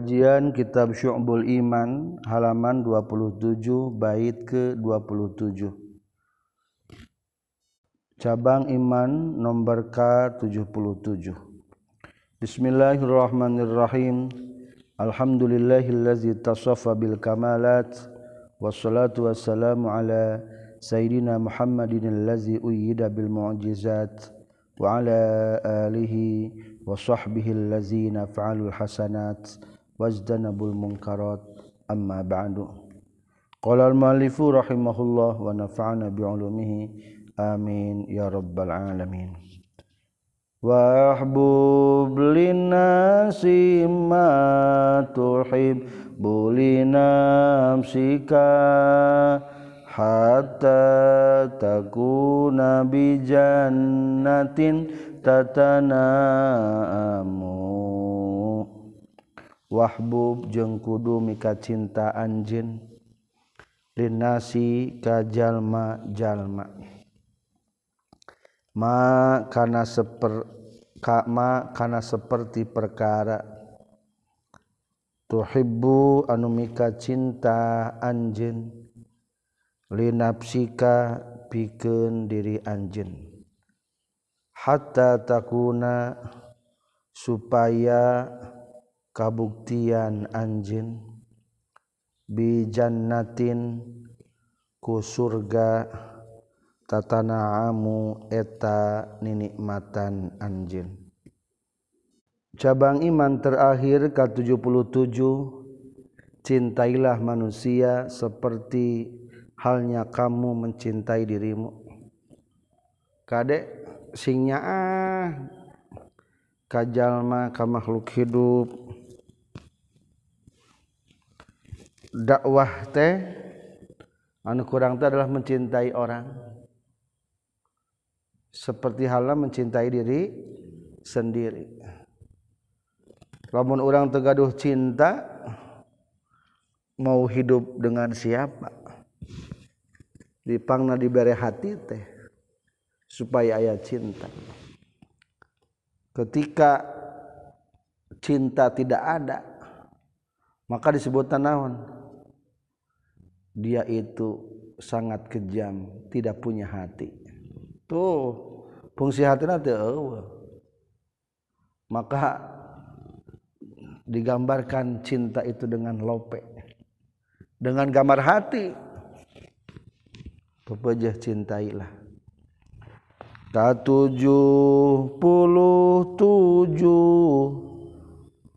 Kajian Kitab Syu'bul Iman halaman 27 bait ke-27. Cabang Iman nomor K77. Bismillahirrahmanirrahim. Alhamdulillahillazi tasaffa bil kamalat wassalatu wassalamu ala sayyidina Muhammadin allazi uyyida bil mu'jizat wa ala alihi wa sahbihi allazina fa'alul hasanat wajdanabul munkarat amma ba'du. Qala al muallifu rahimahullah wa nafa'ana bi ulumihi amin ya rabbal alamin. Wahbub linasi ma tuhib bulinamsika hatta takuna bi jannatin tatana'amu wahbub jeung kudu mika cinta anjeun. Linasi ka jalma-jalma ma kana seper ka ma kana seperti perkara. Tuhibbu anu mika cinta anjeun. Linapsika pikeun diri anjeun. Hatta takuna supaya kabuktian anjin bijannatin ku surga tatanaamu eta ninikmatan anjin cabang iman terakhir ke-77 cintailah manusia seperti halnya kamu mencintai dirimu. Kadek singnya ah kajjallma ka makhluk hidup dakwah teh anu kurang itu adalah mencintai orang. Seperti halnya mencintai diri sendiri. Namun orang tergaduh cinta mau hidup dengan siapa? Dipangna diberi hati teh supaya ayat cinta. Ketika cinta tidak ada maka disebut naon dia itu sangat kejam tidak punya hati. Tuh fungsi hati nanti oh. maka digambarkan cinta itu dengan lope dengan gambar hati. Pepejah cintailah. Tujuh puluh tujuh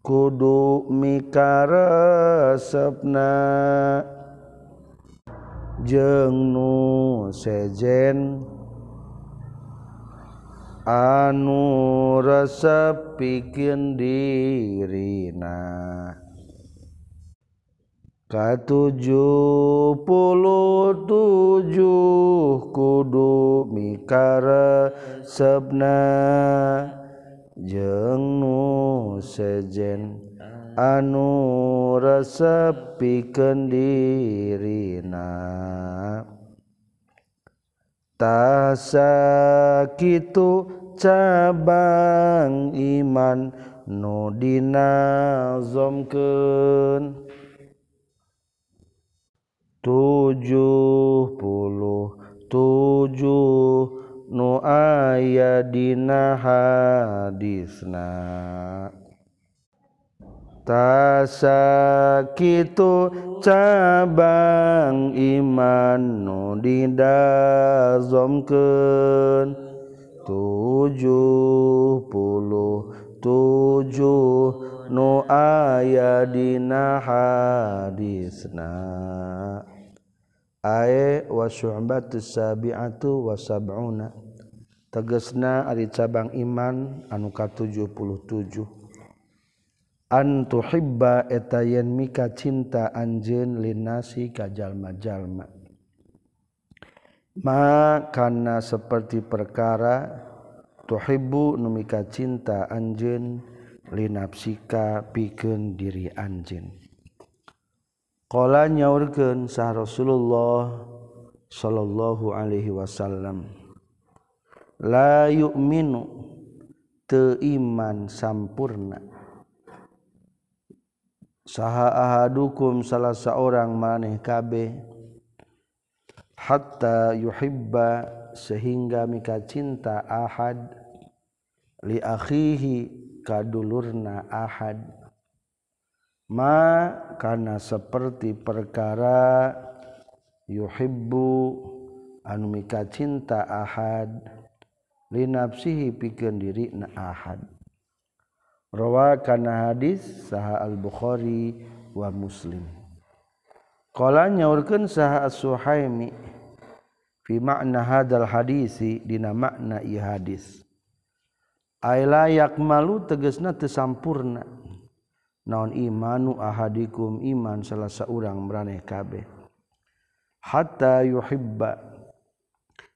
kudu jeung nu sejen. Anu resep pikeun dirina. Katujuh puluh tujuh kudu mikaresepna jeung nu sejen. anu resepikeun dirina tasakitu cabang iman nu dinazomkeun. Tujuh puluh tujuh nu aya dina hadisna. tasa kitu cabang iman nu didazomkeun. tujuh puluh tujuh nu aya dina hadisna. Ae wa syu'batu sabi'atu wa sab'una. Tegesna ari cabang iman anu ka 77 antu hibba eta yen mika cinta anjeun linasi ka jalma-jalma. Ma kana seperti perkara tuhibbu nu mika cinta anjeun linapsika pikeun diri anjeun. Qala nyaurkeun sah Rasulullah sallallahu alaihi wasallam la yu'minu teu iman sampurna. saha ahadukum salah seorang maneh kabeh. Hatta yuhibba sehingga mika cinta ahad. Li akhihi kadulurna ahad. Ma kana seperti perkara yuhibbu anu mika cinta ahad. Li nafsihi pikeun diri na ahad. rawa kana hadis saha al bukhari wa muslim. Qala nyaurkeun saha as-suhaimi fi makna hadal hadisi dina makna ieu hadis. Aila yakmalu tegasna teu sampurna naon imanu ahadikum iman salah saurang maraneh kabeh. Hatta yuhibba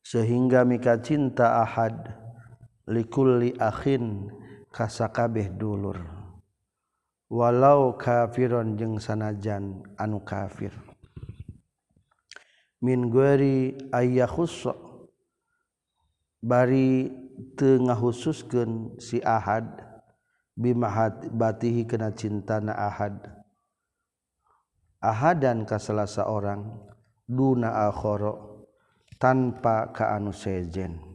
sehingga mika cinta ahad likulli akhin kasakabeh dulur. Walau kafiron jeung sanajan anu kafir. Min gueri ayah khusso bari tengah khususkan si ahad. Bimahat batihi kena cintana ahad. Ahad dan kaselasa seorang duna akhoro tanpa ka anu sejen.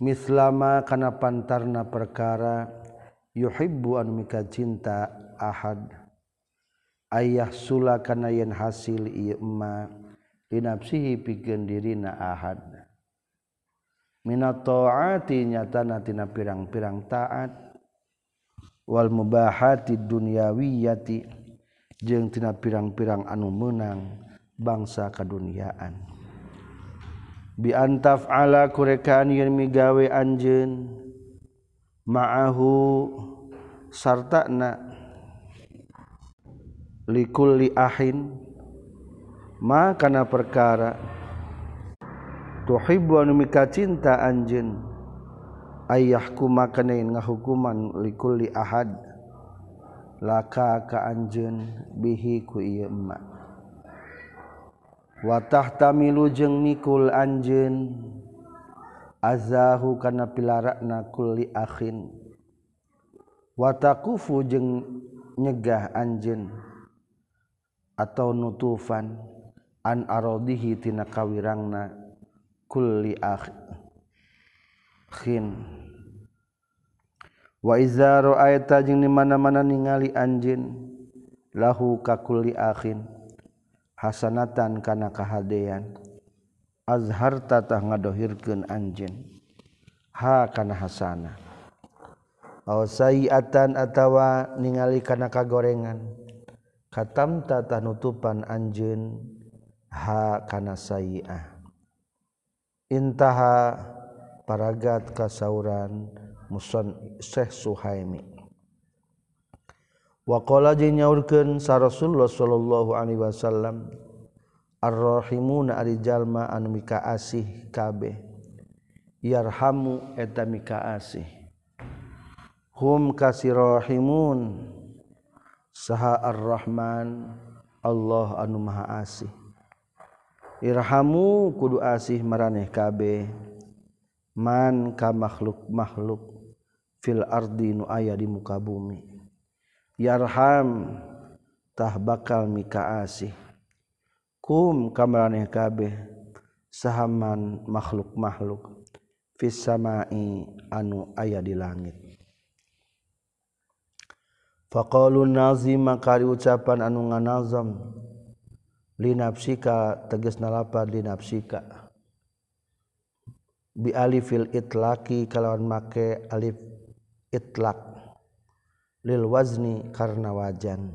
mislama kana pantarna perkara yuhibbu an mika cinta ahad. Ayah sula kana yen hasil ieu emma linafsihi pikeun dirina ahad. Minat taati nyatana tina pirang-pirang taat. Wal mubahati dunyawiyati jeung tina pirang-pirang anu meunang bangsa kaduniaan. Biantaf ala kurekaan yen migawe anjen ma'ahu sartana likulli ahin. Ma kana perkara. Tuhibbu anu mika cinta anjeun. Ayahku makanain ngahukuman likulli ahad. Laka ka anjeun bihi ku ieu emak watah tamilu jeung mikul anjeun. Azahu kana pilarakna kulli akhin. Watakufu jeung nyegah anjeun. Atau nutufan. An aradihi tina kawirangna kulli akhin. Wa iza ra'aita jeung di mana-mana ningali anjeun lahu ka kulli akhin. hasanatan kana kahadean. Azhartatah ngadohirkeun anjeun. Ha kana hasana. Aw sayiatan atawa ningali kana kagorengan. Katam tatah nutupan anjeun. Ha kana sayiah. Intaha paragat kasauran muson Syekh Suhaimi. wakola jeng nyaurkeun sa Rasulullah sallallahu alaihi wasallam arrahimuna ari jalma anu mikaasih kabeh yarhamu eta mika asih hum kasirahimun saha ar-rahman Allah anu maha asih. Irhamu kudu asih maraneh kabeh man ka makhluk makhluk fil ardi nu aya di muka bumi. yarhamtah bakal mika asih. Kum kamareh kabeh saman makhluk-makhluk. Fis samai anu aya di langit. Faqalun nazim maka ucapan anu nganazam linafsika tegas nalapar linafsika. Bi alifil itlaki kalawan make alif itlak lil wazni karena wajan.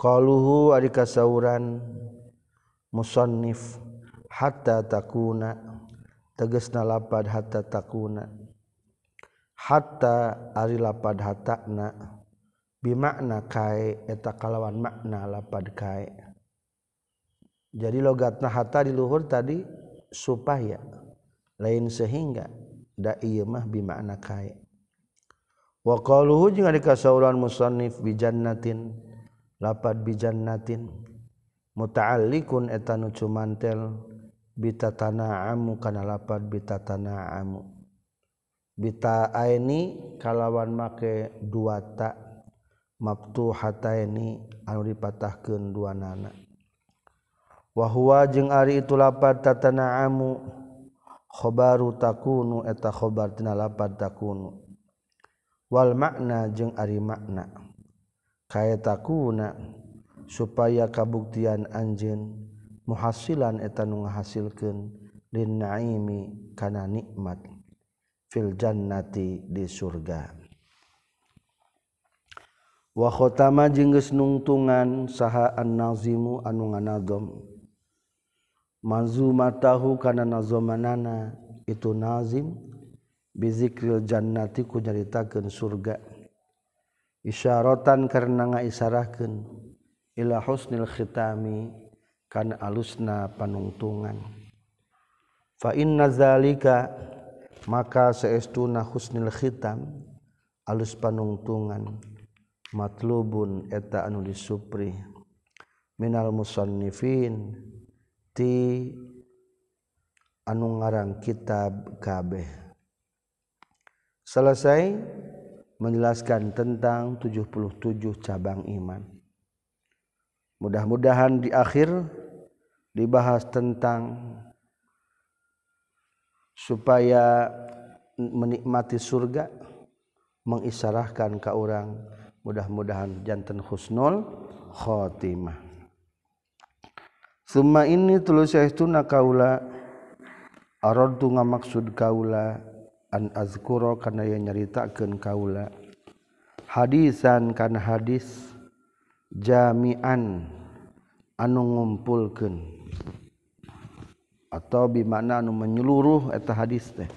Qaluhu ari kasauran musannif hatta takuna tegasna lapad hatta takuna. Hatta ari lapad hatana bimakna kae eta kalawan makna lapad kae. Jadi logatna hatta di luhur tadi supaya lain sehingga da ieu mah bimakna kae. waqaluhu jeung ari kasauran musannif bijannatin lapad bijannatin muta'alliqun eta nu cumantel bitatana'amu kana lapad bita bita'aini kalawan make dua ta ini anu dipatahkeun dua nana. Wa huwa jeung ari itu lapad tatana'amu khobaru takunu eta khobar tina lapat takunu. wal makna jeung ari makna. Kaya takuna supaya kabuktian anjeun muhasilan eta nu ngahasilkeun lin naimi kana nikmat fil jannati di surga. Wa khotama jeung geus nungtungan saha an-nazimu anu nganazam manzumatahu kana nazamanana itu nazim bizikril jannati ku nyaritakeun surga. Isyaratan karena ngaisarahkeun ila husnil khitami kana alusna panungtungan. Fa inna zalika maka saestuna husnil khitam alus panungtungan. Matlubun eta anu disupri. Minal musannifin ti anu ngarang kitab kabeh. Selesai menjelaskan tentang 77 cabang iman. Mudah-mudahan di akhir dibahas tentang supaya menikmati surga mengisarahkan ke orang. Mudah-mudahan jantan husnul khotimah. Suma ini tulus na kaula aradtu ngamaksud kaula an azkuro kana yang nyaritakeun kaula. Hadisan kana hadis jami'an anu ngumpulkeun. Atau bimana anu menyeluruh eta hadis teh.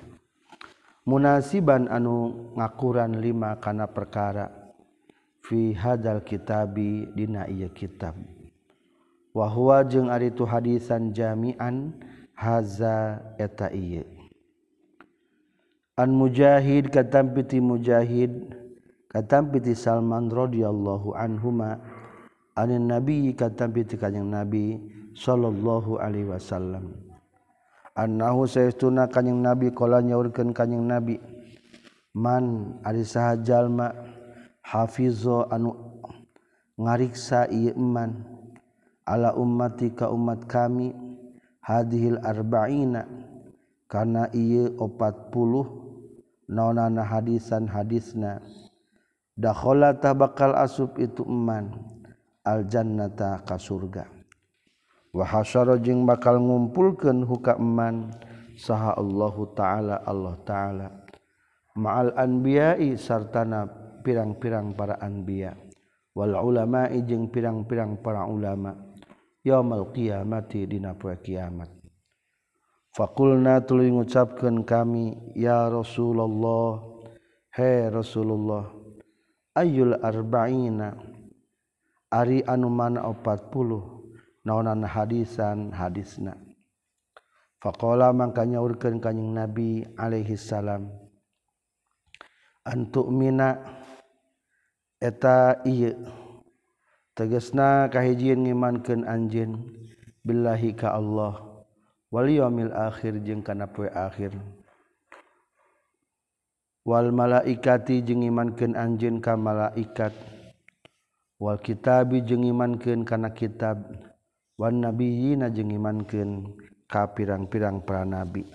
Munasiban anu ngakuran lima kana perkara fi hadal kitabi dina ieu kitab. Wa huwa jeung ari tu hadisan jami'an haza eta ieu. an mujahid katam piti mujahid katam piti Salman radhiyallahu anhuma. Anin nabi katam piti kanjeng nabi sallallahu alaihi wasallam. Annahu saytuna kanjeng nabi qala nyaurkeun kanjeng nabi. Man ari saha jalma hafizo anu ngariksa ieu iman. Ala ummati ka umat kami hadhil arba'ina kana ieu 40 naonana hadisan hadisna dakholatah bakal asub itu eman aljannata ka surga. Wa hasyara jeung bakal ngumpulkeun huka eman saha Allah taala Allah taala. Ma'al anbiya'i sartana pirang-pirang para anbiya. Wal ulama'i jeung pirang-pirang para ulama. Yaumul qiyamati dina poe kiamat. fakulna tuluy ngucapkeun kami ya Rasulullah he Rasulullah ayyul arba'ina? Ari anu mana 40 naonan hadisan hadisna. Faqala mangkanya urkeun kanjing Nabi alaihi salam antuk mina eta ieu. Tegasna kahijieun ngimankeun anjeun billahi ka Allah. wali yomil akhir jeung kana poe akhir. Wal malaikati jeung imankeun anjeun ka malaikat. Wal kitabi jeung imankeun kana kitab. Wan nabiyina jeung imankeun ka pirang-pirang para nabi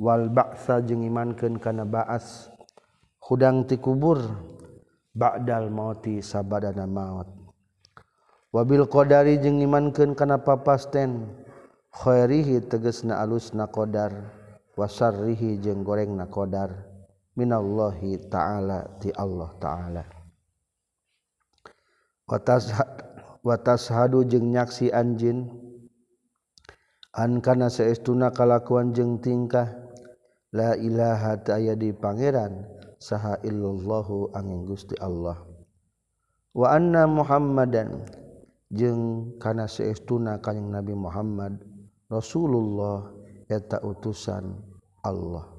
wal ba'sa jeung imankeun kana ba'as. Hudang ti kubur ba'dal mauti sabadana maut. Wabil qadari jeung imankeun kana papasten. khoirihi tegesna alus naqdar wasarrihi jeung goreng naqdar minallahi ta'ala ti Allah ta'ala. Watashadu jeung nyaksi anjin an kana saestuna kalakuan jeung tingkah la ilaha ta'ya di pangeran saha illallahu angin gusti Allah. Wa anna muhammadan jeung kana saestuna kanjing nabi Muhammad Rasulullah eta utusan Allah.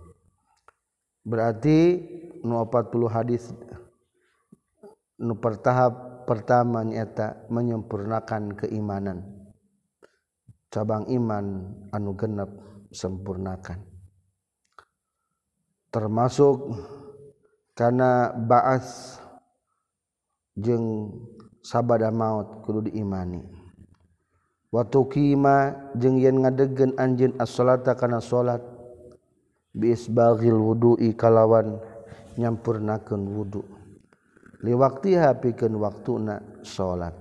Berarti nu 40 hadis nu pertahap pertama nyata menyempurnakan keimanan. Cabang iman anu genep sempurnakan. Termasuk karena baas jeng sabada maut kudu diimani. Watu kima jeung yen ngadegen anjin as-salata kana salat biisbaghil wudu'i kalawan nyampurnakeun wudu. Liwaktiha pikeun waktuna salat.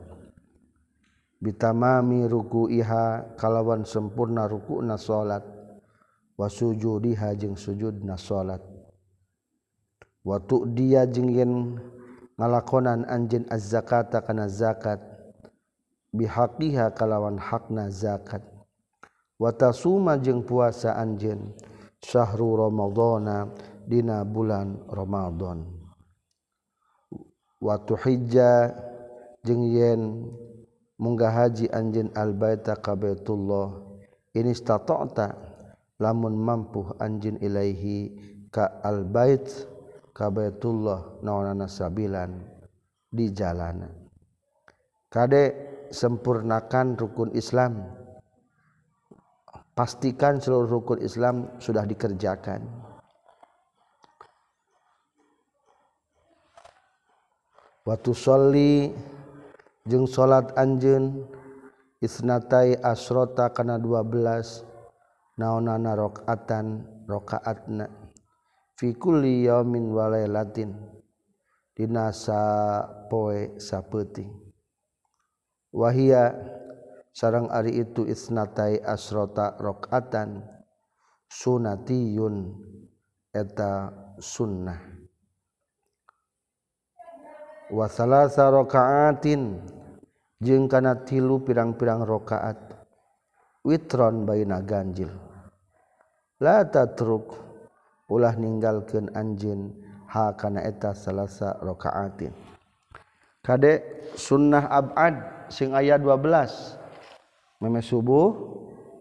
Bitamami ruku'iha kalawan sempurna ruku'na salat wa sujudiha jeung sujudna salat. Wa tu'diya jeung yen ngalakonan anjeun az-zakata kana zakat bihaqiha kalawan hakna zakat. Wa tasuma jeung puasa anjeun syahrul ramadhana dina bulan Ramadan wa tuhijja jeung yen munggah haji anjeun al-baita ka Baitullah. In istata'ta lamun mampu anjeun ilaihi ka al-bait ka Baitullah naonana sabilan di jalanan kade sempurnakan rukun Islam. Pastikan seluruh rukun Islam sudah dikerjakan. Waktu sholli jeung salat anjeun isnatai asrota kana 12 naonana rakaatan rakaatna fi kulli yaumin wa lailatin dina sapoe sapeuting wahia sarang ari itu isnatai asrota rokatan sunatiyun eta sunnah. Wa salasa rakaatin jeung kana tilu pirang-pirang rakaat witron baina ganjil. La tatruk ulah ninggalkeun anjeun ha kana eta salasa rakaatin kade sunnah abad sing aya 12 meme subuh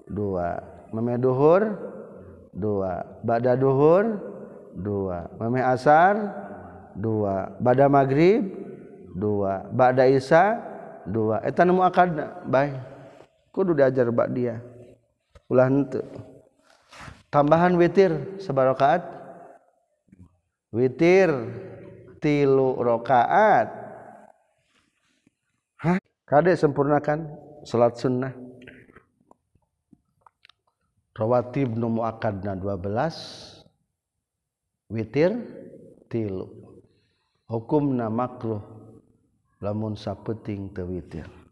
dua. Meme duhur dua. Ba'da duhur dua. Meme asar dua. Bada maghrib dua. Bada Isa dua. Etan nemu akad baik kudu diajar bak dia. Ulah ente. Tambahan witir sebarakaat. Witir tilu rokaat Hah? kade sempurnakan salat sunnah. Rawatib nu muakadna 12 witir tilu. Hukum na makruh. Lamun sapeting tewitir